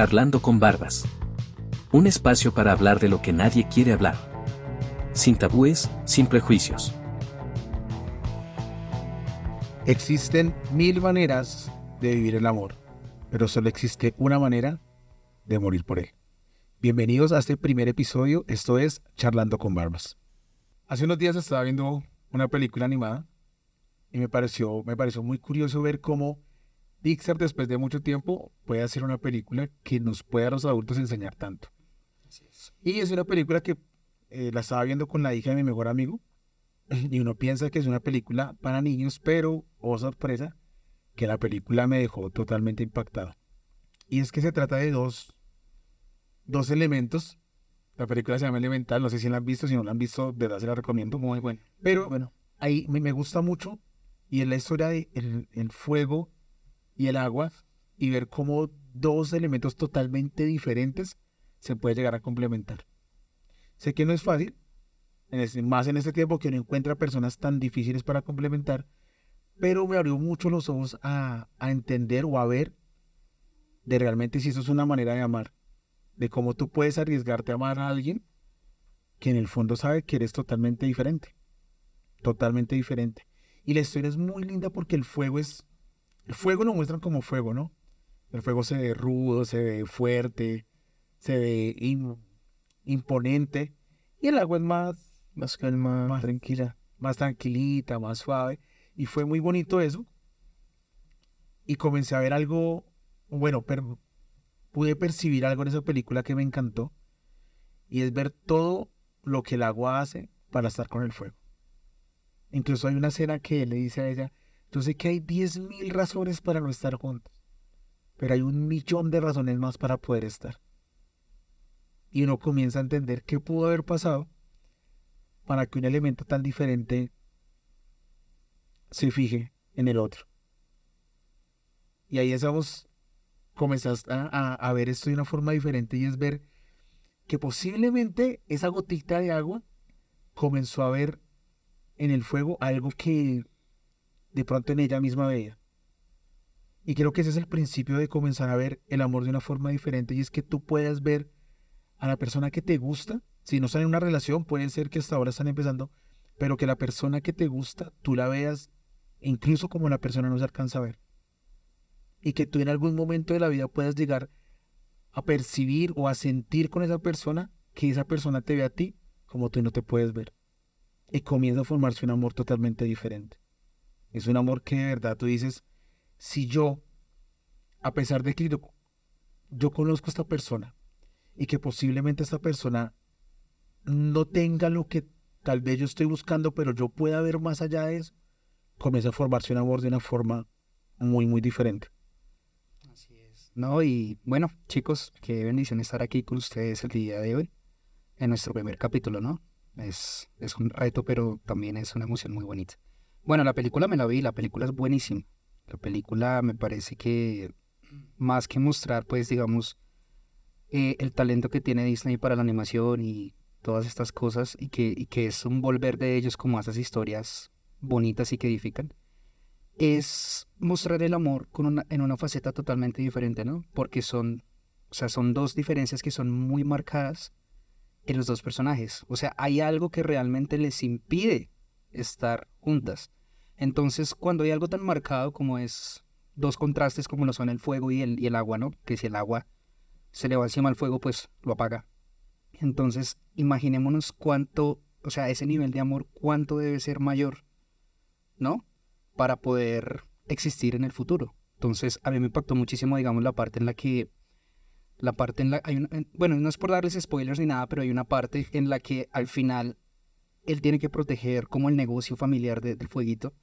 Charlando con Barbas. Un espacio para hablar de lo que nadie quiere hablar. Sin tabúes, sin prejuicios. Existen mil maneras de vivir el amor, pero solo existe una manera de morir por él. Bienvenidos a este primer episodio, esto es Charlando con Barbas. Hace unos días estaba viendo una película animada y me pareció, me pareció muy curioso ver cómo Pixar después de mucho tiempo puede hacer una película que nos pueda a los adultos enseñar tanto. Y es una película que eh, la estaba viendo con la hija de mi mejor amigo y uno piensa que es una película para niños, pero, oh sorpresa, que la película me dejó totalmente impactado. Y es que se trata de dos, dos elementos. La película se llama Elemental, no sé si la han visto, si no la han visto, de verdad se la recomiendo. Muy bueno. Pero bueno, ahí me, gusta mucho y es la historia de el fuego y el agua y ver cómo dos elementos totalmente diferentes se puede llegar a complementar. Sé que no es fácil, más en este tiempo que uno encuentra personas tan difíciles para complementar, pero me abrió mucho los ojos a, a entender o a ver de realmente si eso es una manera de amar, de cómo tú puedes arriesgarte a amar a alguien que en el fondo sabe que eres totalmente diferente, totalmente diferente. Y la historia es muy linda porque el fuego es el fuego lo muestran como fuego, ¿no? El fuego se ve rudo, se ve fuerte, se ve imponente. Y el agua es más, más calma, más tranquila, más tranquilita, más suave. Y fue muy bonito eso. Y comencé a ver algo, bueno, pude percibir algo en esa película que me encantó. Y es ver todo lo que el agua hace para estar con el fuego. Incluso hay una escena que él le dice a ella, yo sé que hay 10.000 razones para no estar juntos, pero hay un millón de razones más para poder estar. Y uno comienza a entender qué pudo haber pasado para que un elemento tan diferente se fije en el otro. Y ahí estamos, comenzas a, a ver esto de una forma diferente y es ver que posiblemente esa gotita de agua comenzó a ver en el fuego algo que de pronto en ella misma veía. Y creo que ese es el principio de comenzar a ver el amor de una forma diferente y es que tú puedas ver a la persona que te gusta, si no están en una relación, puede ser que hasta ahora están empezando, pero que la persona que te gusta, tú la veas incluso como la persona no se alcanza a ver. Y que tú en algún momento de la vida puedas llegar a percibir o a sentir con esa persona que esa persona te ve a ti como tú no te puedes ver. Y comienza a formarse un amor totalmente diferente. Es un amor que de verdad tú dices, si yo, a pesar de que yo, conozco a esta persona y que posiblemente esta persona no tenga lo que tal vez yo estoy buscando, pero yo pueda ver más allá de eso, comienza a formarse un amor de una forma muy, muy diferente. Así es. No, y bueno, chicos, qué bendición estar aquí con ustedes el día de hoy, en nuestro primer capítulo, ¿no? Es, es un reto, pero también es una emoción muy bonita. Bueno, la película me la vi, la película es buenísima. La película me parece que más que mostrar, pues digamos, eh, el talento que tiene Disney para la animación y todas estas cosas y que, y que es un volver de ellos como a esas historias bonitas y que edifican, es mostrar el amor en una faceta totalmente diferente, ¿no? Porque son, o sea, son dos diferencias que son muy marcadas en los dos personajes. O sea, hay algo que realmente les impide estar juntas. Entonces, cuando hay algo tan marcado como es dos contrastes como lo son el fuego y el, y el agua, ¿no? Que si el agua se le va encima al fuego, pues lo apaga. Entonces, imaginémonos cuánto, o sea, ese nivel de amor, cuánto debe ser mayor, ¿no? Para poder existir en el futuro. Entonces, a mí me impactó muchísimo, digamos, la parte en la que la parte en la hay bueno, no es por darles spoilers ni nada, pero hay una parte en la que al final él tiene que proteger como el negocio familiar del fueguito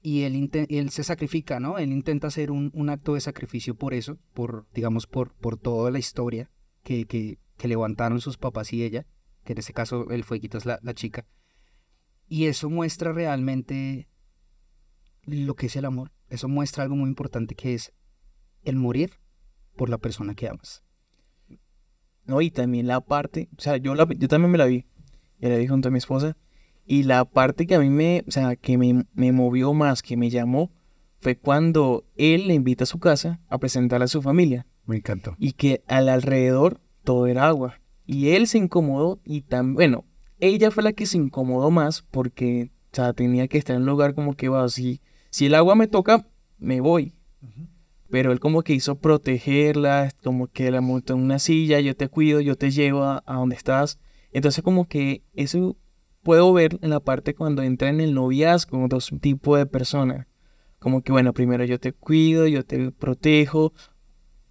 y él, él se sacrifica, ¿no? Él intenta hacer un, un, acto de sacrificio por eso, por, digamos, por, por toda la historia que, que, que, levantaron sus papás y ella, que en este caso el fueguito es la, la chica. Y eso muestra realmente lo que es el amor. Eso muestra algo muy importante que es el morir por la persona que amas. No, y también la parte, o sea, yo, la, yo también me la vi, ya le dije junto a mi esposa. Y la parte que a mí me, o sea, que me, me movió más, que me llamó, fue cuando él le invita a su casa a presentar a su familia. Me encantó. Y que al alrededor todo era agua. Y él se incomodó y tan, bueno, ella fue la que se incomodó más porque, o sea, tenía que estar en un lugar como que, va, si, si el agua me toca, me voy. Pero él como que hizo protegerla, como que la montó en una silla, yo te cuido, yo te llevo a, a donde estás. Entonces como que eso puedo ver en la parte cuando entra en el noviazgo dos tipos de personas. Como que, bueno, primero yo te cuido, yo te protejo,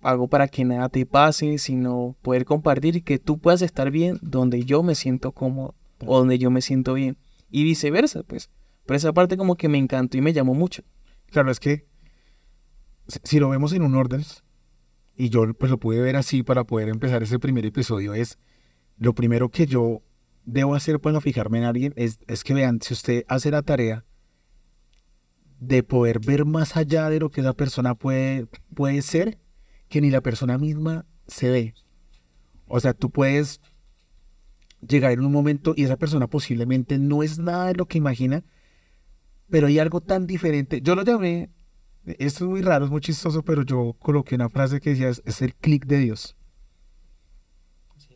hago para que nada te pase, sino poder compartir y que tú puedas estar bien donde yo me siento cómodo o donde yo me siento bien. Y viceversa, pues. Pero esa parte como que me encantó y me llamó mucho. Claro, es que si lo vemos en un orden, y yo pues lo pude ver así para poder empezar ese primer episodio, es lo primero que yo debo hacer para fijarme en alguien es, es que vean, si usted hace la tarea de poder ver más allá de lo que esa persona puede, puede ser, que ni la persona misma se ve. O sea, tú puedes llegar en un momento y esa persona posiblemente no es nada de lo que imagina, pero hay algo tan diferente. Yo lo llamé, esto es muy raro, es muy chistoso, pero yo coloqué una frase que decía, es, es el clic de Dios.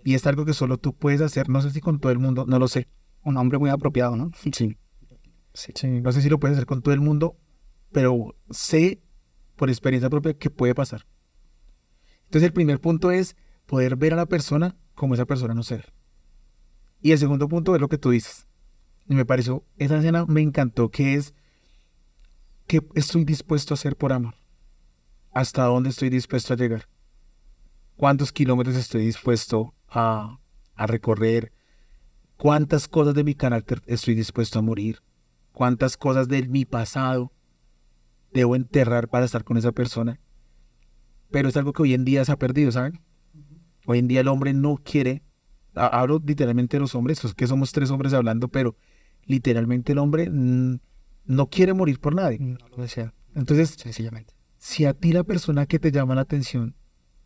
Y es algo que solo tú puedes hacer, no sé si con todo el mundo, no lo sé. Un hombre muy apropiado, ¿no? Sí. Sí. No sé si lo puedes hacer con todo el mundo, pero sé por experiencia propia que puede pasar. Entonces el primer punto es poder ver a la persona como esa persona no ser. Y el segundo punto es lo que tú dices. Y me pareció, esa escena me encantó, que es que estoy dispuesto a hacer por amor. ¿Hasta dónde estoy dispuesto a llegar? ¿Cuántos kilómetros estoy dispuesto a, a recorrer? ¿Cuántas cosas de mi carácter estoy dispuesto a morir? cuántas cosas de mi pasado debo enterrar para estar con esa persona. Pero es algo que hoy en día se ha perdido, ¿saben? Hoy en día el hombre no quiere, ha- hablo literalmente de los hombres, es que somos tres hombres hablando, pero literalmente el hombre no quiere morir por nadie. No lo desea, Entonces, sencillamente. si a ti la persona que te llama la atención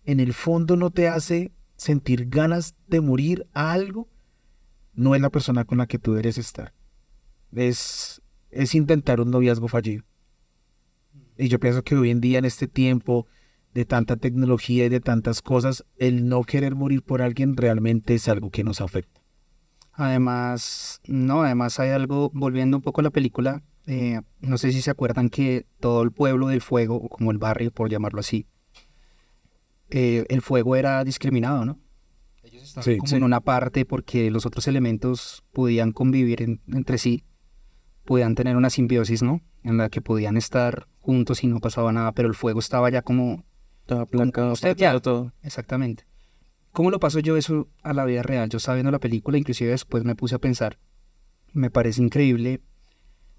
en el fondo no te hace sentir ganas de morir a algo, no es la persona con la que tú deberes estar. Es, es intentar un noviazgo fallido. Y yo pienso que hoy en día, en este tiempo de tanta tecnología y de tantas cosas, el no querer morir por alguien realmente es algo que nos afecta. Además, no, además hay algo, volviendo un poco a la película, eh, no sé si se acuerdan que todo el pueblo del fuego, o como el barrio, por llamarlo así, eh, el fuego era discriminado, ¿no? Ellos estaban Sí, como sí. en una parte porque los otros elementos podían convivir en- entre sí, podían tener una simbiosis, ¿no? En la que podían estar juntos y no pasaba nada, pero el fuego estaba ya como Estaba placado, usted ya- todo. Exactamente. ¿Cómo lo paso yo eso a la vida real? Yo estaba viendo la película, inclusive después me puse a pensar, me parece increíble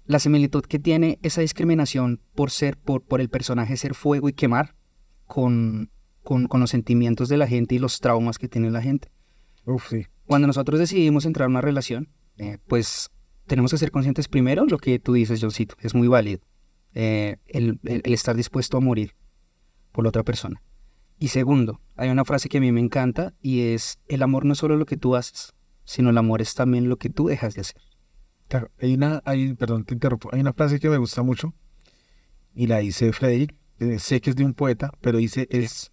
la similitud que tiene esa discriminación por ser, por, por el personaje ser fuego y quemar con, con, con los sentimientos de la gente y los traumas que tiene la gente. Uf, sí. Cuando nosotros decidimos entrar en una relación, eh, pues tenemos que ser conscientes primero, lo que tú dices, Johncito, es muy válido, eh, el, el- el estar dispuesto a morir por la otra persona. Y segundo, hay una frase que a mí me encanta y es, el amor no es solo lo que tú haces, sino el amor es también lo que tú dejas de hacer. Claro, hay una, hay, perdón, te interrumpo, hay una frase que me gusta mucho y la dice Frederick, eh, sé que es de un poeta, pero dice es,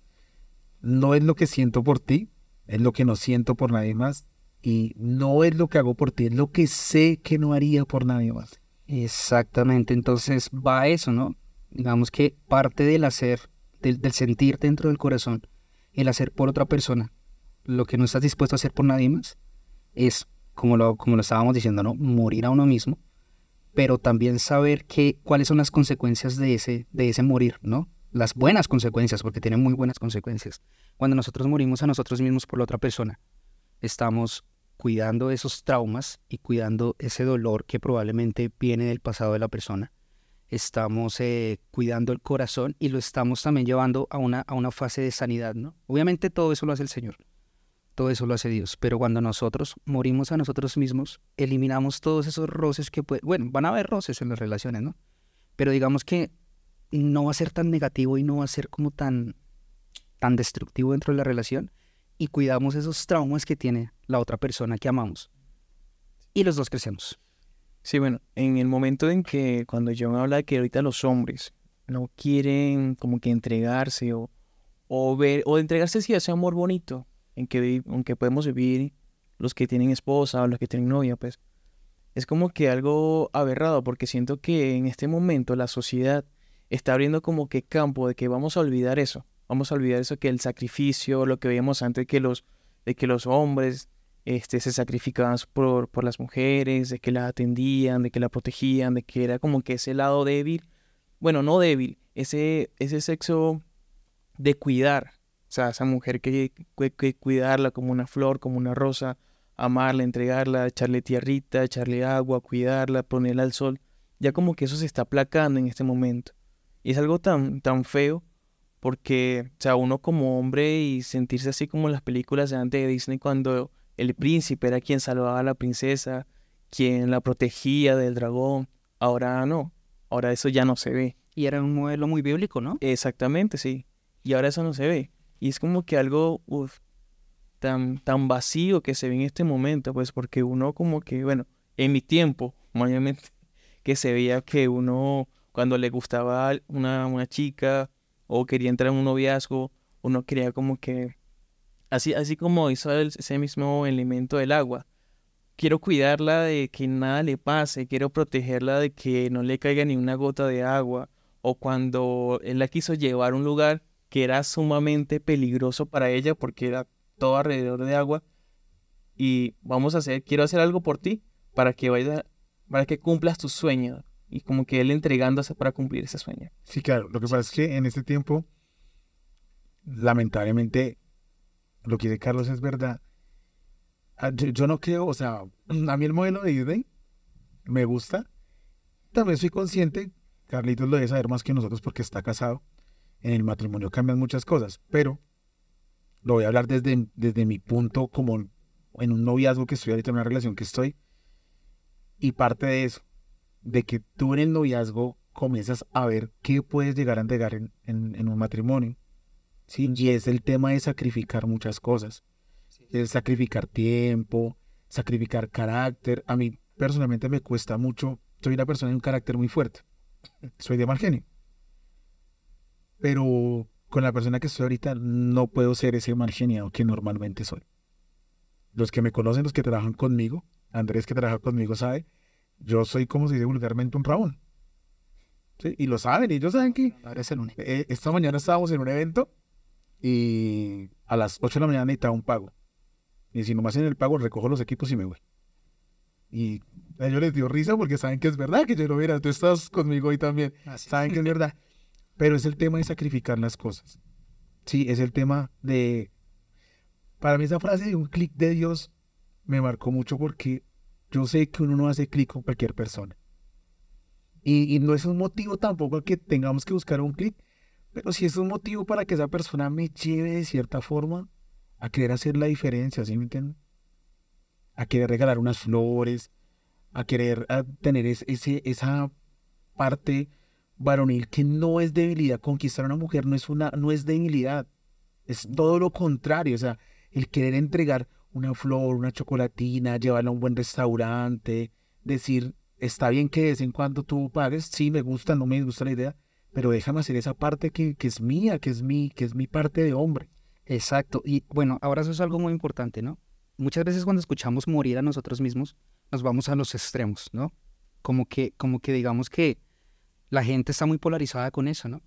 no es lo que siento por ti, es lo que no siento por nadie más y no es lo que hago por ti, es lo que sé que no haría por nadie más. Exactamente, entonces va eso, ¿no? Digamos que parte del hacer, del, del sentir dentro del corazón, el hacer por otra persona, lo que no estás dispuesto a hacer por nadie más, es, como lo, como lo estábamos diciendo, ¿no? Morir a uno mismo, pero también saber que, cuáles son las consecuencias de ese, de ese morir, ¿no? Las buenas consecuencias, porque tienen muy buenas consecuencias. Cuando nosotros morimos a nosotros mismos por la otra persona, estamos cuidando esos traumas y cuidando ese dolor que probablemente viene del pasado de la persona. Estamos eh, cuidando el corazón y lo estamos también llevando a una, a una fase de sanidad, ¿no? Obviamente todo eso lo hace el Señor, todo eso lo hace Dios, pero cuando nosotros morimos a nosotros mismos, eliminamos todos esos roces que pueden, bueno, van a haber roces en las relaciones, ¿no? Pero digamos que no va a ser tan negativo y no va a ser como tan, tan destructivo dentro de la relación y cuidamos esos traumas que tiene la otra persona que amamos. Y los dos crecemos. Sí, bueno, en el momento en que cuando John habla de que ahorita los hombres no quieren como que entregarse o, o ver, o entregarse sí a ese amor bonito en que, en que podemos vivir los que tienen esposa o los que tienen novia, pues. Es como que algo aberrado porque siento que en este momento la sociedad está abriendo como que campo de que vamos a olvidar eso. Vamos a olvidar eso que el sacrificio, lo que veíamos antes que los, de que los hombres este, se sacrificaban por, por las mujeres, de que la atendían, de que la protegían, de que era como que ese lado débil, bueno, no débil, ese, ese sexo de cuidar, o sea, esa mujer que, que, que cuidarla como una flor, como una rosa, amarla, entregarla, echarle tierrita, echarle agua, cuidarla, ponerla al sol, ya como que eso se está aplacando en este momento. Y es algo tan, tan feo porque, o sea, uno como hombre y sentirse así como en las películas de antes de Disney cuando el príncipe era quien salvaba a la princesa, quien la protegía del dragón, ahora no, ahora eso ya no se ve. Y era un modelo muy bíblico, ¿no? Exactamente, sí. Y ahora eso no se ve. Y es como que algo uf, tan, tan vacío que se ve en este momento, pues porque uno como que, bueno, en mi tiempo, mayormente, que se veía que uno cuando le gustaba una, una chica o quería entrar en un noviazgo, uno quería como que, así, así como hizo el- ese mismo elemento del agua. Quiero cuidarla de que nada le pase, quiero protegerla de que no le caiga ni una gota de agua o cuando él la quiso llevar a un lugar que era sumamente peligroso para ella porque era todo alrededor de agua y vamos a hacer, quiero hacer algo por ti para que vaya, para que cumplas tus sueños y como que él entregándose para cumplir ese sueño. Sí, claro. Lo que pasa es que en este tiempo, lamentablemente, lo que dice Carlos es verdad. Ah, Yo, no creo, o sea, a mí el modelo de Disney me gusta. También soy consciente, Carlitos lo debe saber más que nosotros porque está casado. En el matrimonio cambian muchas cosas, pero lo voy a hablar desde, desde mi punto como en un noviazgo que estoy ahorita, en una relación que estoy. Y parte de eso, de que tú en el noviazgo comienzas a ver qué puedes llegar a entregar en, en- en un matrimonio. ¿sí? Y es el tema de sacrificar muchas cosas. Es sacrificar tiempo, sacrificar carácter. A mí personalmente me cuesta mucho. Soy una persona de un carácter muy fuerte. Soy de mal genio. Pero con la persona que estoy ahorita no puedo ser ese mal geniado que normalmente soy. Los que me conocen, los que trabajan conmigo, Andrés que trabaja conmigo sabe, yo soy como se dice vulgarmente un rabón. ¿Sí? Y lo saben, y ellos saben que Ahora es el único. eh, esta mañana estábamos en un evento y a las 8 de la mañana necesitaba un pago. Y si no me hacen el pago, recojo los equipos y me voy. Y a ellos les dio risa porque saben que es verdad que yo lo viera. Tú estás conmigo hoy también. Así. Saben que es verdad. Pero es el tema de sacrificar las cosas. Sí, es el tema de... Para mí esa frase de un clic de Dios me marcó mucho porque yo sé que uno no hace clic con cualquier persona. Y, y no es un motivo tampoco que tengamos que buscar un clic, pero sí es un motivo para que esa persona me lleve de cierta forma a querer hacer la diferencia, ¿sí me entienden? A querer regalar unas flores, a querer a tener es- ese, esa parte varonil que no es debilidad. Conquistar a una mujer no es, una, no es debilidad, es todo lo contrario. O sea, el querer entregar una flor, una chocolatina, llevarla a un buen restaurante, decir, está bien que de vez en cuando tú pagues, sí, me gusta, no me gusta la idea, pero déjame hacer esa parte que, que es mía, que es mi, que es mi parte de hombre. Exacto. Y bueno, ahora eso es algo muy importante, ¿no? Muchas veces cuando escuchamos morir a nosotros mismos, nos vamos a los extremos, ¿no? Como que, como que digamos que la gente está muy polarizada con eso, ¿no?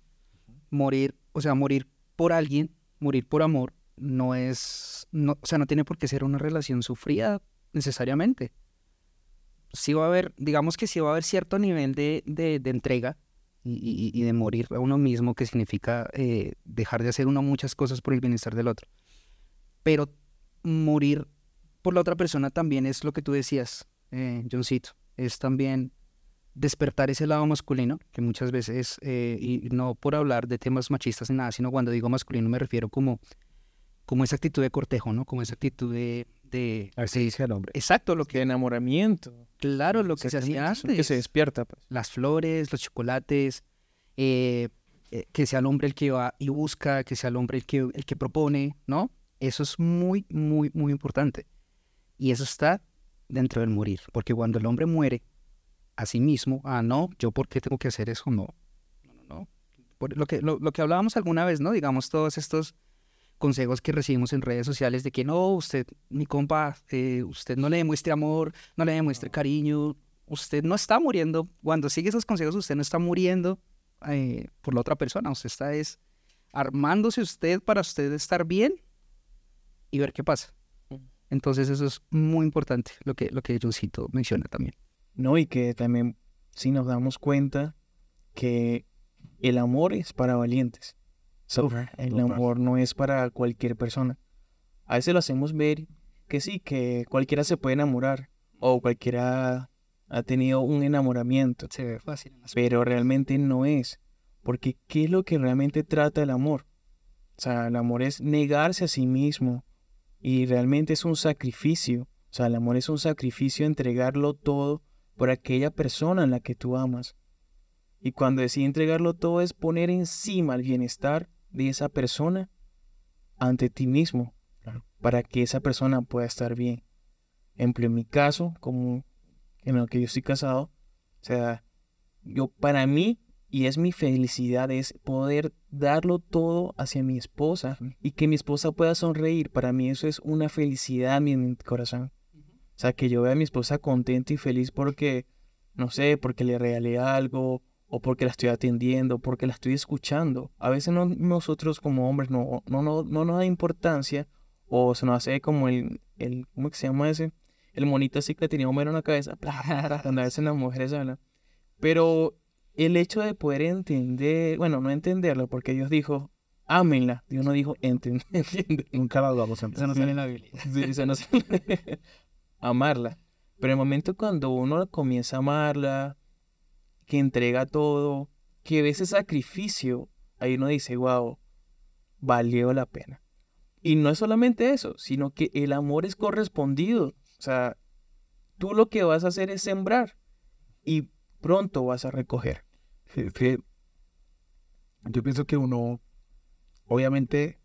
Morir, o sea, morir por alguien, morir por amor, no es, no, o sea, no tiene por qué ser una relación sufrida necesariamente. Sí va a haber, digamos que sí va a haber cierto nivel de, de, entrega y, y- y de morir a uno mismo, que significa eh, dejar de hacer uno muchas cosas por el bienestar del otro. Pero morir por la otra persona también es lo que tú decías, eh, Johncito, es también despertar ese lado masculino, que muchas veces, eh, y no por hablar de temas machistas ni nada, sino cuando digo masculino me refiero como, como esa actitud de cortejo, ¿no? Como esa actitud de... de Así dice el hombre. exacto, lo Que que... enamoramiento. Claro, lo que se hacía eso, Que antes se despierta, pues. las flores, los chocolates, eh, eh, que sea el hombre el que va y busca, que sea el hombre el que, el que propone, ¿no? Eso es muy, muy, muy importante. Y eso está dentro del morir, porque cuando el hombre muere a sí mismo, ah, no, yo por qué tengo que hacer eso, no, no, no, no. Por lo, que, lo, lo que hablábamos alguna vez, ¿no? Digamos, todos estos consejos que recibimos en redes sociales de que no, usted, mi compa, eh, usted no le demuestre amor, no le demuestre cariño, usted no está muriendo. Cuando sigue esos consejos, usted no está muriendo eh, por la otra persona, usted está es armándose usted para usted estar bien y ver qué pasa. Entonces eso es muy importante, lo que, lo que Josito menciona también. No, y que también si nos damos cuenta que el amor es para valientes. El amor no es para cualquier persona. A veces lo hacemos ver que sí, que cualquiera se puede enamorar o cualquiera ha tenido un enamoramiento. Se ve fácil. Pero realmente no es. Porque ¿qué es lo que realmente trata el amor? O sea, el amor es negarse a sí mismo, y realmente es un sacrificio. O sea, el amor es un sacrificio entregarlo todo por aquella persona en la que tú amas. Y cuando decide entregarlo todo es poner encima el bienestar de esa persona ante ti mismo, para que esa persona pueda estar bien. Ejemplo, en mi caso, como en lo que yo estoy casado, o sea, yo para mí y es mi felicidad, es poder darlo todo hacia mi esposa y que mi esposa pueda sonreír. Para mí eso es una felicidad en mi corazón. O sea, que yo vea a mi esposa contenta y feliz porque, no sé, porque le regalé algo o porque la estoy atendiendo, porque la estoy escuchando. A veces nosotros como hombres no, no, no, no nos da importancia o se nos hace como el, el ¿cómo se llama ese? El monito así que tenía un mero en la cabeza, cuando a veces las mujeres hablan. Pero el hecho de poder entender, bueno, no entenderlo, porque Dios dijo, ámenla. Dios no dijo, entiende. Nunca la vamos a Eso no sale en la Biblia. Sí, no amarla. Pero el momento cuando uno comienza a amarla, que entrega todo, que ve ese sacrificio, ahí uno dice, wow, valió la pena. Y no es solamente eso, sino que el amor es correspondido. O sea, tú lo que vas a hacer es sembrar y pronto vas a recoger yo pienso que uno, obviamente,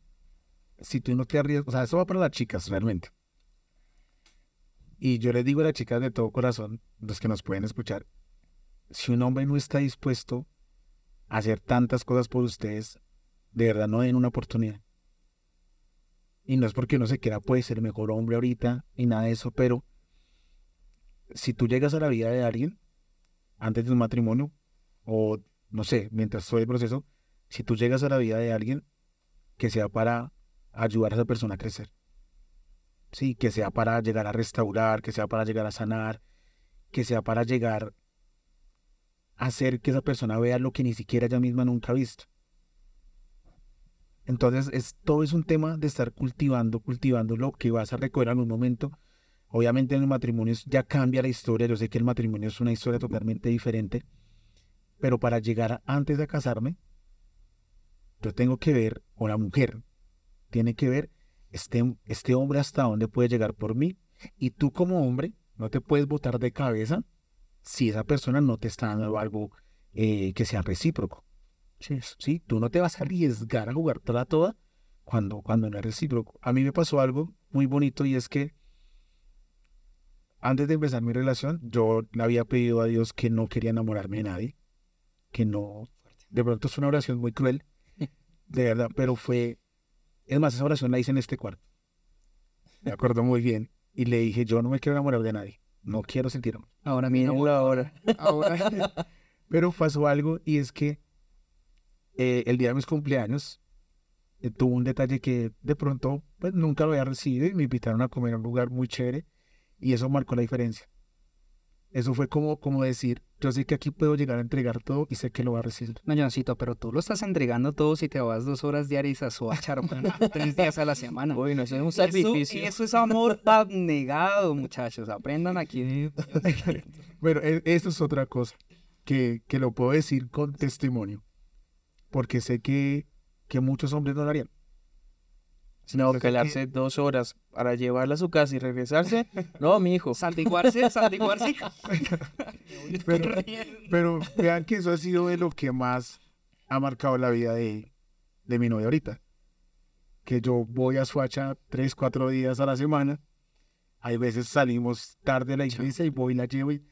si tú no te arriesgas, o sea, eso va para las chicas realmente. Y yo les digo a las chicas de todo corazón, los que nos pueden escuchar, si un hombre no está dispuesto a hacer tantas cosas por ustedes, de verdad no den una oportunidad. Y no es porque no se quiera, puede ser el mejor hombre ahorita y nada de eso, pero si tú llegas a la vida de alguien antes de un matrimonio, o no sé, mientras en el proceso, si tú llegas a la vida de alguien, que sea para ayudar a esa persona a crecer. Sí, que sea para llegar a restaurar, que sea para llegar a sanar, que sea para llegar hacer que esa persona vea lo que ni siquiera ella misma nunca ha visto. Entonces, es, todo es un tema de estar cultivando, cultivando lo que vas a recoger en un momento. Obviamente en el matrimonio ya cambia la historia. Yo sé que el matrimonio es una historia totalmente diferente pero para llegar antes de casarme, yo tengo que ver, o la mujer tiene que ver, este, este hombre hasta dónde puede llegar por mí. Y tú como hombre no te puedes botar de cabeza si esa persona no te está dando algo eh, que sea recíproco. Sí, tú no te vas a arriesgar a jugar toda toda cuando, cuando no es recíproco. A mí me pasó algo muy bonito y es que antes de empezar mi relación, yo le había pedido a Dios que no quería enamorarme de nadie que no, de pronto es una oración muy cruel, de verdad, pero fue, es más, esa oración la hice en este cuarto. Me acuerdo muy bien. Y le dije, yo no me quiero enamorar de nadie, no quiero sentir amor. Ahora mismo. ahora. ahora. pero pasó algo y es que eh, el día de mis cumpleaños eh, tuvo un detalle que de pronto pues, nunca lo había recibido y me invitaron a comer a un lugar muy chévere y eso marcó la diferencia. Eso fue como, como decir, yo sé que aquí puedo llegar a entregar todo y sé que lo va a recibir. No, Johncito, pero tú lo estás entregando todo si te vas dos horas diarias a Soachar tres días a la semana. Bueno, eso es un sacrificio. Eso, eso es amor negado, muchachos. Aprendan aquí. bueno, e, eso es otra cosa que, que lo puedo decir con testimonio. Porque sé que, que muchos hombres no lo harían. No, quedarse dos horas para llevarla a su casa y regresarse. No, mi hijo. Santiguarse, santiguarse. pero, pero vean que eso ha sido de lo que más ha marcado la vida de, de mi novia ahorita. Que yo voy a Suacha tres, cuatro días a la semana. Hay veces salimos tarde a la iglesia y voy y la llevo. Y,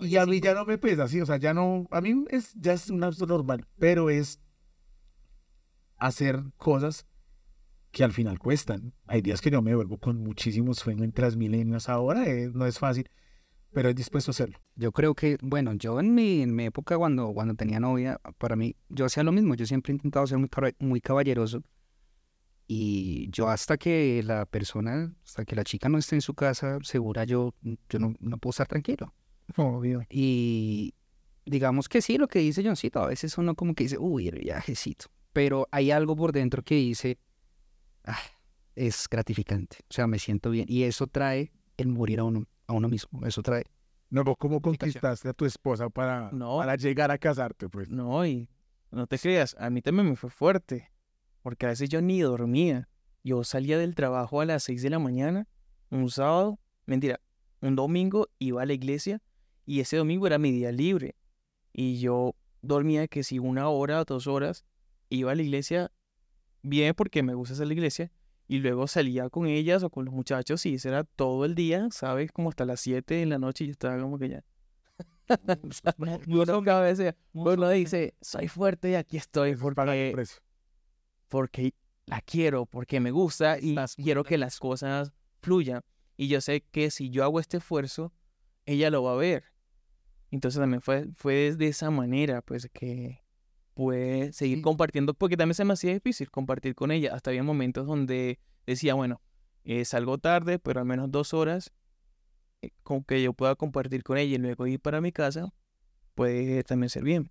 y a mí ya no me pesa, sí. O sea, ya no. A mí es, ya es una normal. Pero es hacer cosas que al final cuestan. Hay días que yo me vuelvo con muchísimo sueño en Transmilenios ahora, eh, no es fácil, pero es dispuesto a hacerlo. Yo creo que, bueno, yo en mi, en mi época cuando, cuando tenía novia, para mí, yo hacía lo mismo, yo siempre he intentado ser muy, muy caballeroso y yo hasta que la persona, hasta que la chica no esté en su casa segura, yo, yo no, no puedo estar tranquilo. Obvio. Y digamos que sí, lo que dice Johncito, a veces uno como que dice, uy, el viajecito. Pero hay algo por dentro que dice, "Ah, es gratificante. O sea, me siento bien. Y eso trae el morir a uno, a uno mismo. Eso trae. No, vos ¿cómo conquistaste a tu esposa para, No. para llegar a casarte? Pues No, y no te creas, a mí también me fue fuerte, porque a veces yo ni dormía. Yo salía del trabajo a las 6 de la mañana, un sábado, mentira, un domingo iba a la iglesia y ese domingo era mi día libre. Y yo dormía que si una hora o dos horas iba a la iglesia bien porque me gusta hacer la iglesia y luego salía con ellas o con los muchachos y eso era todo el día, ¿sabes? Como hasta las 7 de la noche y yo estaba como que ya. Uno cada vez uno dice, soy fuerte y aquí estoy porque, porque la quiero, porque me gusta y quiero que las cosas fluyan. Y yo sé que si yo hago este esfuerzo, ella lo va a ver. Entonces también fue, fue de esa manera, pues que pude seguir Sí. compartiendo, porque también se me hacía difícil compartir con ella. Hasta había momentos donde decía, bueno, eh, salgo tarde, pero al menos dos horas eh, con que yo pueda compartir con ella y luego ir para mi casa, puede también ser bien.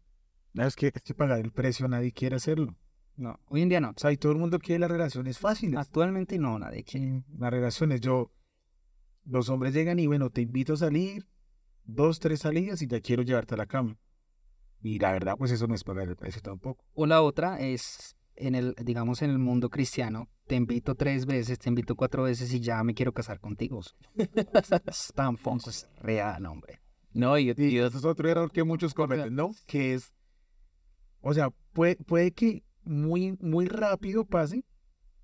No, es, que, es que pagar el precio nadie quiere hacerlo. No, hoy en día no. O sea, y todo el mundo quiere las relaciones fáciles. Actualmente no, nadie quiere. Las relaciones, yo, los hombres llegan y bueno, te invito a salir, dos, tres salidas y ya quiero llevarte a la cama. Y la verdad, pues eso no es pagar el precio tampoco. O la otra es, en el, digamos, en el mundo cristiano, te invito tres veces, te invito cuatro veces y ya me quiero casar contigo. Tampoco es real, hombre. No, y, Y y- eso es otro error que muchos cometen, ¿no? Que es, o sea, puede, puede que muy, muy rápido pase,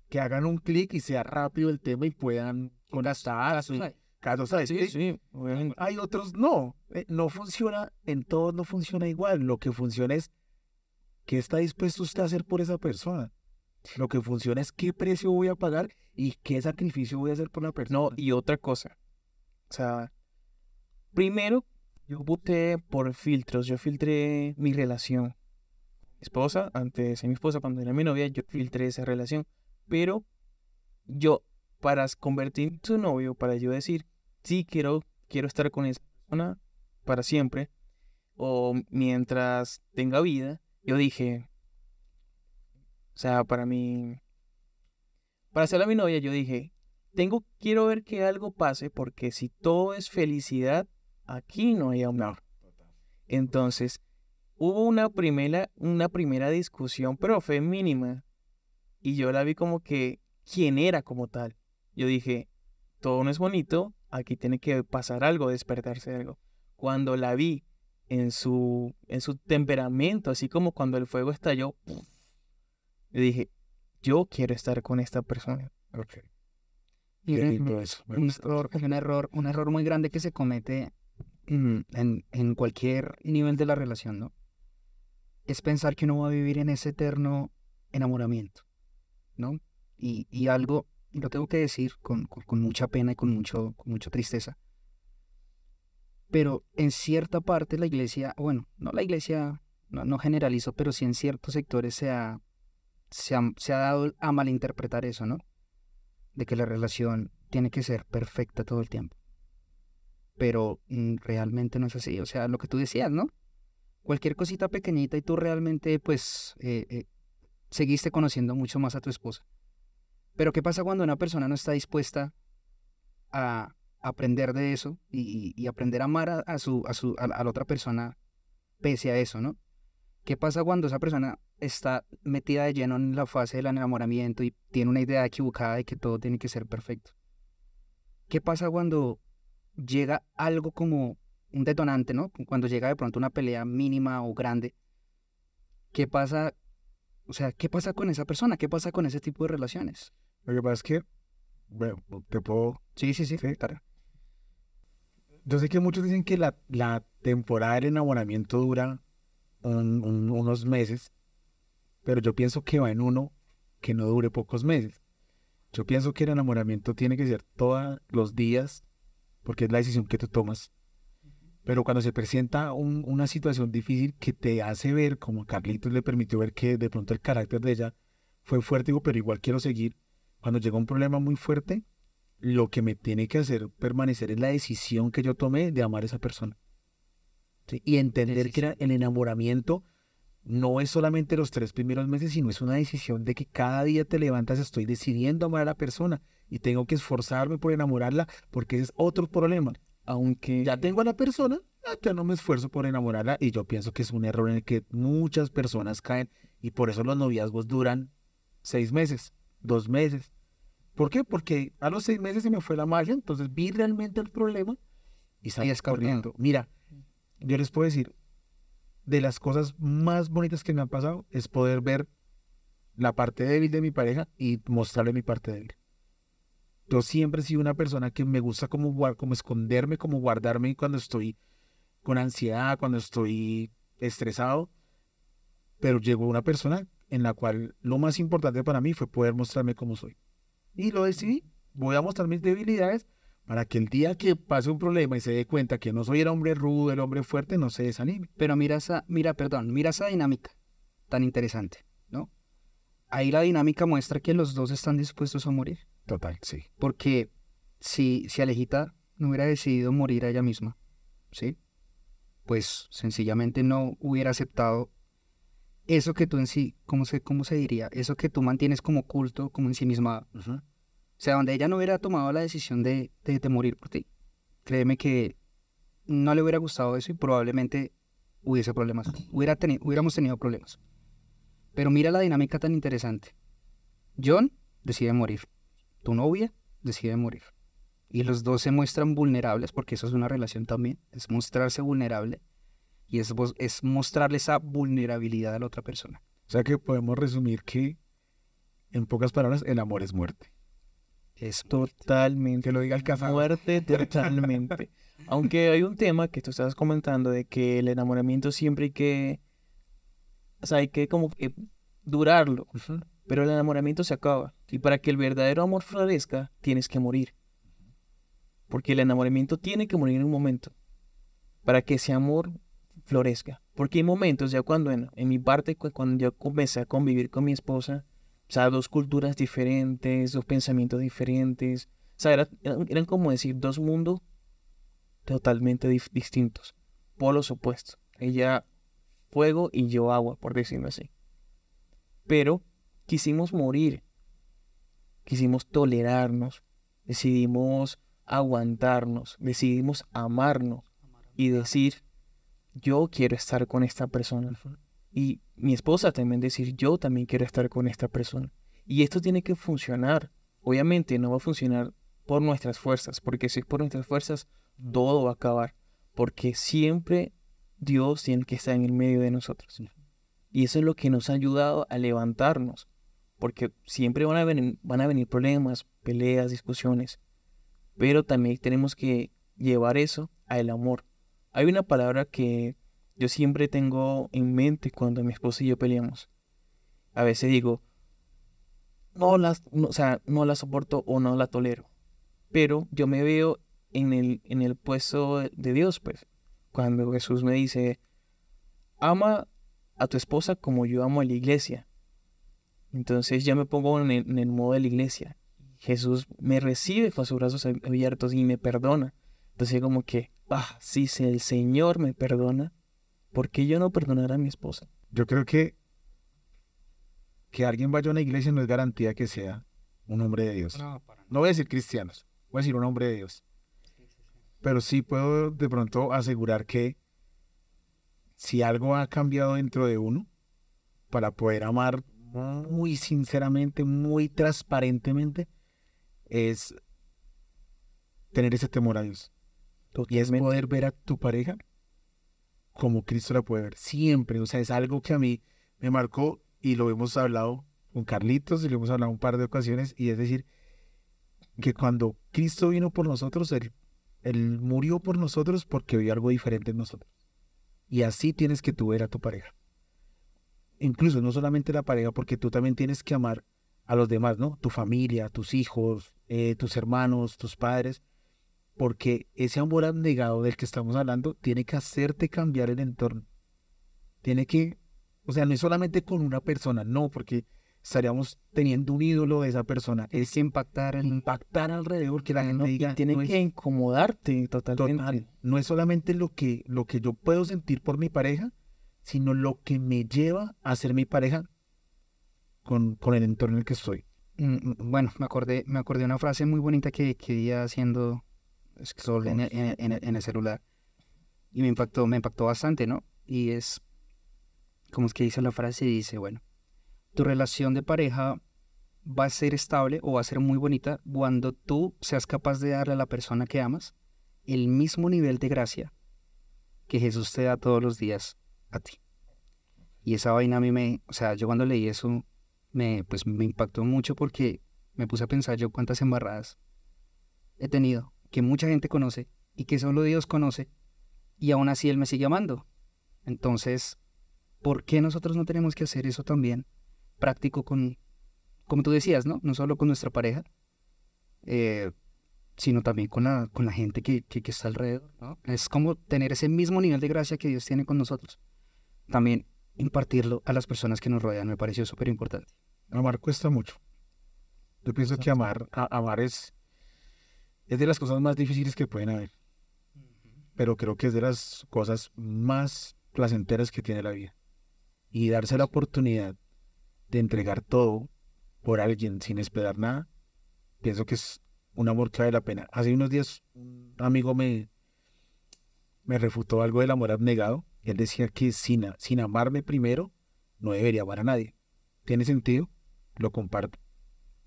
que hagan un clic y sea rápido el tema y puedan conectar. Sí. Casos, ¿sabes? sí, sí, obviamente. Hay otros no, eh, no funciona, en todos no funciona igual. Lo que funciona es qué está dispuesto usted a hacer por esa persona. Lo que funciona es qué precio voy a pagar y qué sacrificio voy a hacer por la persona. No, y otra cosa. O sea, primero, yo voté por filtros. Yo filtré mi relación. Mi esposa, antes de ser mi esposa, cuando era mi novia, yo filtré esa relación. Pero yo, para convertir en su novio, para yo decir, sí, quiero, quiero estar con esa persona para siempre, o mientras tenga vida, yo dije, o sea, para mí, para hacerla mi novia, yo dije, tengo, quiero ver que algo pase, porque si todo es felicidad, aquí no hay amor. Entonces, hubo una primera, una primera discusión, pero fue mínima. Y yo la vi como que, ¿quién era como tal? Yo dije, todo no es bonito, aquí tiene que pasar algo, despertarse algo. Cuando la vi en su, en su temperamento, así como cuando el fuego estalló, yo dije, yo quiero estar con esta persona. Ok. Y un- eso. me un error, un error, un error muy grande que se comete en, en cualquier nivel de la relación, ¿no? Es pensar que uno va a vivir en ese eterno enamoramiento, ¿no? Y, y algo, y lo tengo que decir con, con- mucha pena y con, mucho, con mucha tristeza, pero en cierta parte la iglesia, bueno, no la iglesia, no, no generalizo, pero sí en ciertos sectores se ha, se ha, se ha dado a malinterpretar eso, ¿no? de que la relación tiene que ser perfecta todo el tiempo. Pero mm, realmente no es así. O sea, lo que tú decías, ¿no? Cualquier cosita pequeñita y tú realmente, pues, eh, eh, seguiste conociendo mucho más a tu esposa. Pero ¿qué pasa cuando una persona no está dispuesta a aprender de eso y, aprender a amar a, su, a, su, a la otra persona pese a eso, ¿no? ¿Qué pasa cuando esa persona está metida de lleno en la fase del enamoramiento y tiene una idea equivocada de que todo tiene que ser perfecto? ¿Qué pasa cuando llega algo como un detonante, ¿no? Cuando llega de pronto una pelea mínima o grande. ¿Qué pasa? O sea, ¿qué pasa con esa persona? ¿Qué pasa con ese tipo de relaciones? Lo que pasa es que, bueno, te puedo Sí, sí, sí. Sí. Yo sé que muchos dicen que la, la temporada del enamoramiento dura un- un- unos meses, pero yo pienso que va en uno que no dure pocos meses. Yo pienso que el enamoramiento tiene que ser todos los días, porque es la decisión que tú tomas. Pero cuando se presenta un- una situación difícil que te hace ver, como Carlitos le permitió ver que de pronto el carácter de ella fue fuerte, digo, pero igual quiero seguir. Cuando llega un problema muy fuerte, lo que me tiene que hacer permanecer es la decisión que yo tomé de amar a esa persona. ¿Sí? Y entender que era el enamoramiento no es solamente los tres primeros meses, sino es una decisión de que cada día te levantas, estoy decidiendo amar a la persona y tengo que esforzarme por enamorarla porque ese es otro problema. Aunque Ya tengo a la persona, ah, ya no me esfuerzo por enamorarla y yo pienso que es un error en el que muchas personas caen y por eso los noviazgos duran seis meses, dos meses. ¿Por qué? Porque a los seis meses se me fue la magia, entonces vi realmente el problema y salí es corriendo. corriendo. Mira, yo les puedo decir, de las cosas más bonitas que me han pasado es poder ver la parte débil de mi pareja y mostrarle mi parte débil. Yo siempre he sido una persona que me gusta como, como esconderme, como guardarme cuando estoy con ansiedad, cuando estoy estresado. Pero llegó una persona en la cual lo más importante para mí fue poder mostrarme cómo soy. Y lo decidí. Voy a mostrar mis debilidades para que el día que pase un problema y se dé cuenta que no soy el hombre rudo, el hombre fuerte, no se desanime. Pero mira esa, mira, perdón, mira esa dinámica tan interesante, ¿no? Ahí la dinámica muestra que los dos están dispuestos a morir. Total, sí. Porque si, si Alejita no hubiera decidido morir a ella misma, ¿sí? Pues sencillamente no hubiera aceptado eso que tú en sí, ¿cómo se, cómo se diría? Eso que tú mantienes como culto, como en sí misma. O sea, donde ella no hubiera tomado la decisión de, de, de morir por ti. Créeme que no le hubiera gustado eso y probablemente hubiese problemas. Hubiera teni- hubiéramos tenido problemas. Pero mira la dinámica tan interesante. John decide morir. Tu novia decide morir. Y los dos se muestran vulnerables, porque eso es una relación también. Es mostrarse vulnerable. Y es, vos- es mostrarle esa vulnerabilidad a la otra persona. O sea que podemos resumir que, en pocas palabras, el amor es muerte. Es totalmente. Que lo diga el casado. Muerte totalmente. Aunque hay un tema que tú estabas comentando de que el enamoramiento siempre hay que. O sea, hay que como que durarlo. Pero el enamoramiento se acaba. Y para que el verdadero amor florezca, tienes que morir. Porque el enamoramiento tiene que morir en un momento. Para que ese amor florezca. Porque hay momentos, ya cuando en, en mi parte, cu- cuando yo comencé a convivir con mi esposa, o sea, dos culturas diferentes, dos pensamientos diferentes. O sea, era- eran, eran como decir dos mundos totalmente dif- distintos. Polos opuestos. Ella fuego y yo agua, por decirlo así. Pero quisimos morir. Quisimos tolerarnos. Decidimos aguantarnos. Decidimos amarnos. Y decir, yo quiero estar con esta persona. Y mi esposa también decir, yo también quiero estar con esta persona. Y esto tiene que funcionar. Obviamente no va a funcionar por nuestras fuerzas, porque si es por nuestras fuerzas, todo va a acabar. Porque siempre Dios tiene que estar en el medio de nosotros. Y eso es lo que nos ha ayudado a levantarnos. Porque siempre van a venir, van a venir problemas, peleas, discusiones. Pero también tenemos que llevar eso al amor. Hay una palabra que yo siempre tengo en mente cuando mi esposa y yo peleamos. A veces digo, no o sea, no la soporto o no la tolero. Pero yo me veo en el, en el puesto de Dios, pues. Cuando Jesús me dice, ama a tu esposa como yo amo a la iglesia. Entonces yo me pongo en el, en el modo de la iglesia. Jesús me recibe con sus brazos ab- abiertos y me perdona. Entonces como que, ah, sí, si el Señor me perdona, ¿por qué yo no perdonar a mi esposa? Yo creo que que alguien vaya a una iglesia no es garantía que sea un hombre de Dios. No, para No voy a decir cristianos, voy a decir un hombre de Dios. Pero sí puedo de pronto asegurar que si algo ha cambiado dentro de uno para poder amar muy sinceramente, muy transparentemente, es tener ese temor a Dios. Y es poder ver a tu pareja como Cristo la puede ver siempre. O sea, es algo que a mí me marcó y lo hemos hablado con Carlitos y lo hemos hablado un par de ocasiones. Y es decir, que cuando Cristo vino por nosotros, Él, él murió por nosotros porque vio algo diferente en nosotros. Y así tienes que tú ver a tu pareja. Incluso no solamente la pareja, porque tú también tienes que amar a los demás, ¿no? Tu familia, tus hijos, eh, tus hermanos, tus padres, porque ese amor abnegado del que estamos hablando tiene que hacerte cambiar el entorno. Tiene que, o sea, no es solamente con una persona, no, porque estaríamos teniendo un ídolo de esa persona. Es impactar, el, impactar alrededor, que la gente No, diga. tiene no que es- incomodarte totalmente. Total. No es solamente lo que, lo que yo puedo sentir por mi pareja, sino lo que me lleva a ser mi pareja con, con el entorno en el que estoy. Mm, mm, Bueno, me acordé, me acordé de una frase muy bonita que, que haciendo scroll en, el- en el- en el celular. Y me impactó, me impactó bastante, ¿no? Y es, como es que dice la frase? Dice, bueno, tu relación de pareja va a ser estable o va a ser muy bonita cuando tú seas capaz de darle a la persona que amas el mismo nivel de gracia que Jesús te da todos los días a ti. Y esa vaina a mí me, o sea, yo cuando leí eso, me, pues me impactó mucho porque me puse a pensar yo cuántas embarradas he tenido, que mucha gente conoce y que solo Dios conoce, y aún así Él me sigue amando. Entonces, ¿por qué nosotros no tenemos que hacer eso también práctico con, como tú decías, ¿no? No solo con nuestra pareja, eh, sino también con la, con la gente que, que, está alrededor. Es como tener ese mismo nivel de gracia que Dios tiene con nosotros. También impartirlo a las personas que nos rodean me pareció súper importante. Amar cuesta mucho. Yo pienso que amar, a- amar es, es de las cosas más difíciles que pueden haber. Pero creo que es de las cosas más placenteras que tiene la vida. Y darse la oportunidad de entregar todo por alguien sin esperar nada, pienso que es un amor que vale la pena. Hace unos días un amigo me, me refutó algo del amor abnegado. Él decía que sin amarme primero, no debería amar a nadie. ¿Tiene sentido? Lo comparto.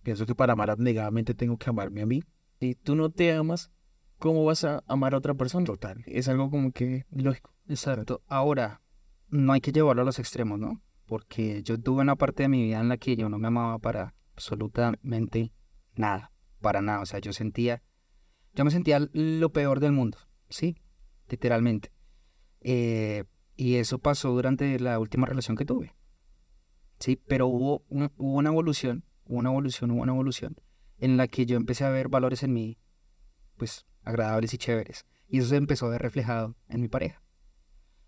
Pienso que para amar abnegadamente tengo que amarme a mí. Si tú no te amas, ¿cómo vas a amar a otra persona? Total. Es algo como que lógico. Exacto. Ahora, no hay que llevarlo a los extremos, ¿no? Porque yo tuve una parte de mi vida en la que yo no me amaba para absolutamente nada, para nada. O sea, yo sentía, yo me sentía lo peor del mundo, ¿sí? Literalmente. Eh, y eso pasó durante la última relación que tuve. Sí, pero hubo, un- hubo una evolución, hubo una evolución, hubo una evolución en la que yo empecé a ver valores en mí, pues, agradables y chéveres. Y eso se empezó a ver reflejado en mi pareja.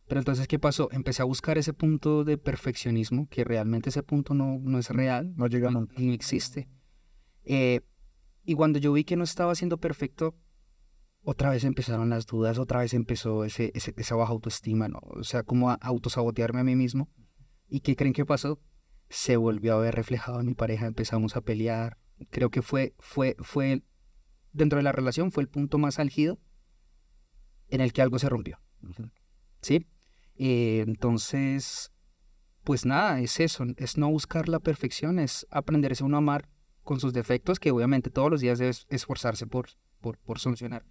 Pero entonces, ¿qué pasó? Empecé a buscar ese punto de perfeccionismo, que realmente ese punto no, no es real, No llega nunca. no existe. Eh, y cuando yo vi que no estaba siendo perfecto, otra vez empezaron las dudas, otra vez empezó ese, ese- esa baja autoestima, ¿no? O sea, como a autosabotearme a mí mismo. ¿Y qué creen que pasó? Se volvió a ver reflejado en mi pareja, empezamos a pelear. Creo que fue, fue, fue, dentro de la relación, fue el punto más álgido en el que algo se rompió. ¿sí? Eh, entonces, pues nada, es eso, es no buscar la perfección, es aprenderse uno a amar con sus defectos, que obviamente todos los días debes esforzarse por, por, por solucionar.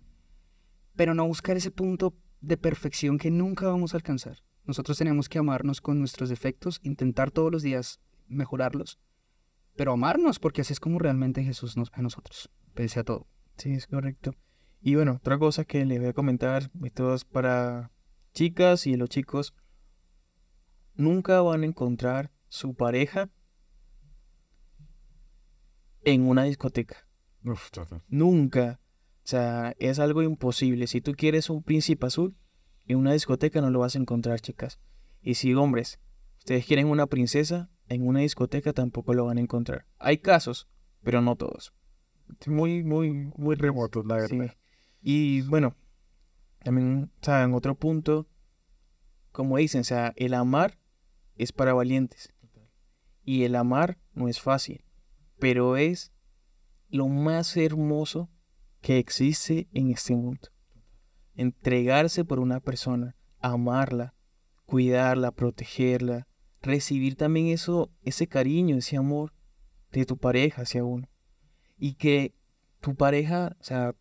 Pero no buscar ese punto de perfección que nunca vamos a alcanzar. Nosotros tenemos que amarnos con nuestros defectos, intentar todos los días mejorarlos, pero amarnos, porque así es como realmente Jesús nos ve a nosotros, pese a todo. Sí, es correcto. Y bueno, otra cosa que les voy a comentar, esto es para chicas y los chicos, nunca van a encontrar su pareja en una discoteca. Uf. Nunca. O sea, es algo imposible. Si tú quieres un príncipe azul, en una discoteca no lo vas a encontrar, chicas. Y si hombres, ustedes quieren una princesa, en una discoteca tampoco lo van a encontrar. Hay casos, pero no todos. Muy, muy, muy remotos, la Sí. verdad. Y bueno, también, o sea, en otro punto, como dicen, o sea, el amar es para valientes. Y el amar no es fácil, pero es lo más hermoso que existe en este mundo. Entregarse por una persona, amarla, cuidarla, protegerla, recibir también eso, ese cariño, ese amor de tu pareja hacia uno. Y que tu pareja, o sea,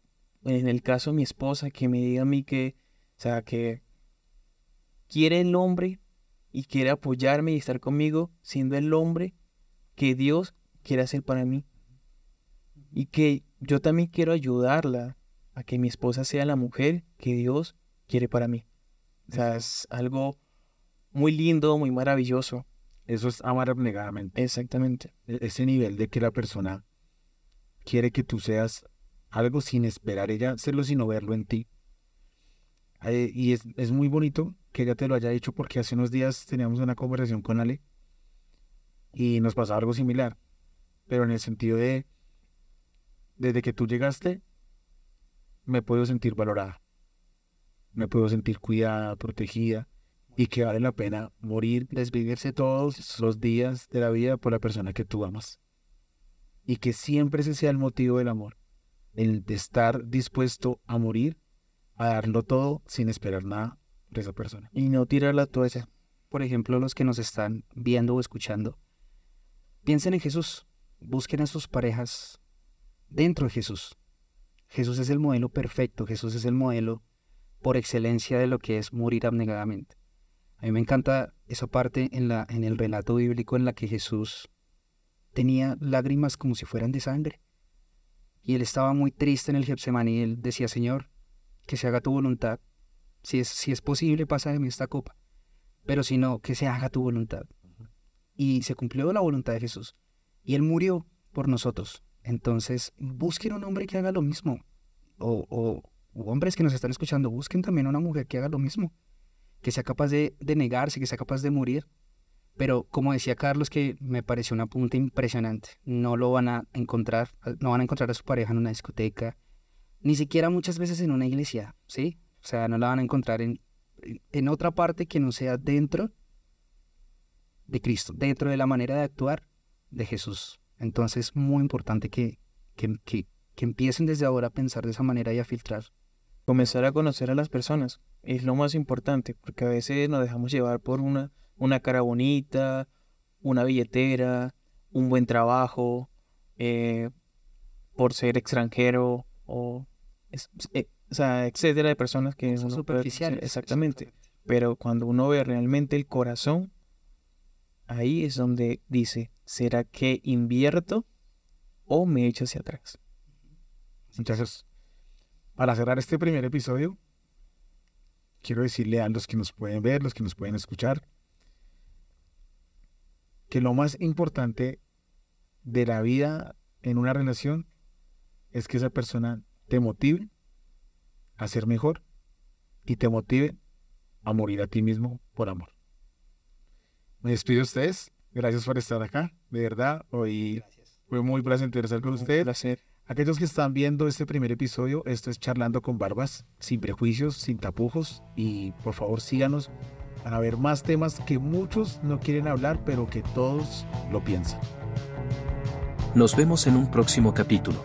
en el caso de mi esposa, que me diga a mí que, o sea, que quiere el hombre y quiere apoyarme y estar conmigo siendo el hombre que Dios quiere hacer para mí. Y que yo también quiero ayudarla a que mi esposa sea la mujer que Dios quiere para mí. O sea, es algo muy lindo, muy maravilloso. Eso es amar abnegadamente. Exactamente. E- Ese nivel de que la persona quiere que tú seas algo sin esperar ella hacerlo, sino verlo en ti. Eh, y es, es muy bonito que ella te lo haya dicho porque hace unos días teníamos una conversación con Ale y nos pasaba algo similar, pero en el sentido de, desde que tú llegaste, me puedo sentir valorada, me puedo sentir cuidada, protegida y que vale la pena morir Desvivirse todos los días de la vida por la persona que tú amas. Y que siempre ese sea el motivo del amor. El de estar dispuesto a morir, a darlo todo sin esperar nada de esa persona. Y no tirar la toalla. por ejemplo, los que nos están viendo o escuchando, piensen en Jesús, busquen a sus parejas dentro de Jesús. Jesús es el modelo perfecto, Jesús es el modelo por excelencia de lo que es morir abnegadamente. A mí me encanta esa parte en, la, en el relato bíblico en la que Jesús tenía lágrimas como si fueran de sangre. Y él estaba muy triste en el Getsemaní y él decía, Señor, que se haga tu voluntad. Si es, si es posible, pasa de mí esta copa pero si no, que se haga tu voluntad. Y se cumplió la voluntad de Jesús. Y Él murió por nosotros. Entonces, busquen un hombre que haga lo mismo. O, o hombres que nos están escuchando, busquen también una mujer que haga lo mismo. Que sea capaz de, de negarse, que sea capaz de morir. Pero como decía Carlos, que me pareció una punta impresionante. No lo van a encontrar, no van a encontrar a su pareja en una discoteca, ni siquiera muchas veces en una iglesia, ¿sí? O sea, no la van a encontrar en, en otra parte que no sea dentro de Cristo, dentro de la manera de actuar de Jesús. Entonces es muy importante que, que, que, que empiecen desde ahora a pensar de esa manera y a filtrar. Comenzar a conocer a las personas es lo más importante, porque a veces nos dejamos llevar por una, una cara bonita, una billetera, un buen trabajo, eh, por ser extranjero o, es- eh, o sea, etcétera, de personas que Son superficiales. Exactamente. Pero cuando uno ve realmente el corazón, ahí es donde dice, ¿será que invierto o me echo hacia atrás? Entonces, para cerrar este primer episodio, quiero decirle a los que nos pueden ver, los que nos pueden escuchar, que lo más importante de la vida en una relación es que esa persona te motive a ser mejor y te motive a morir a ti mismo por amor. Me despido de ustedes. Gracias por estar acá. De verdad, hoy fue muy placentero estar con Un ustedes. placer. Aquellos que están viendo este primer episodio, esto es Charlando con Barbas, sin prejuicios, sin tapujos y por favor síganos para ver más temas que muchos no quieren hablar, pero que todos lo piensan. Nos vemos en un próximo capítulo.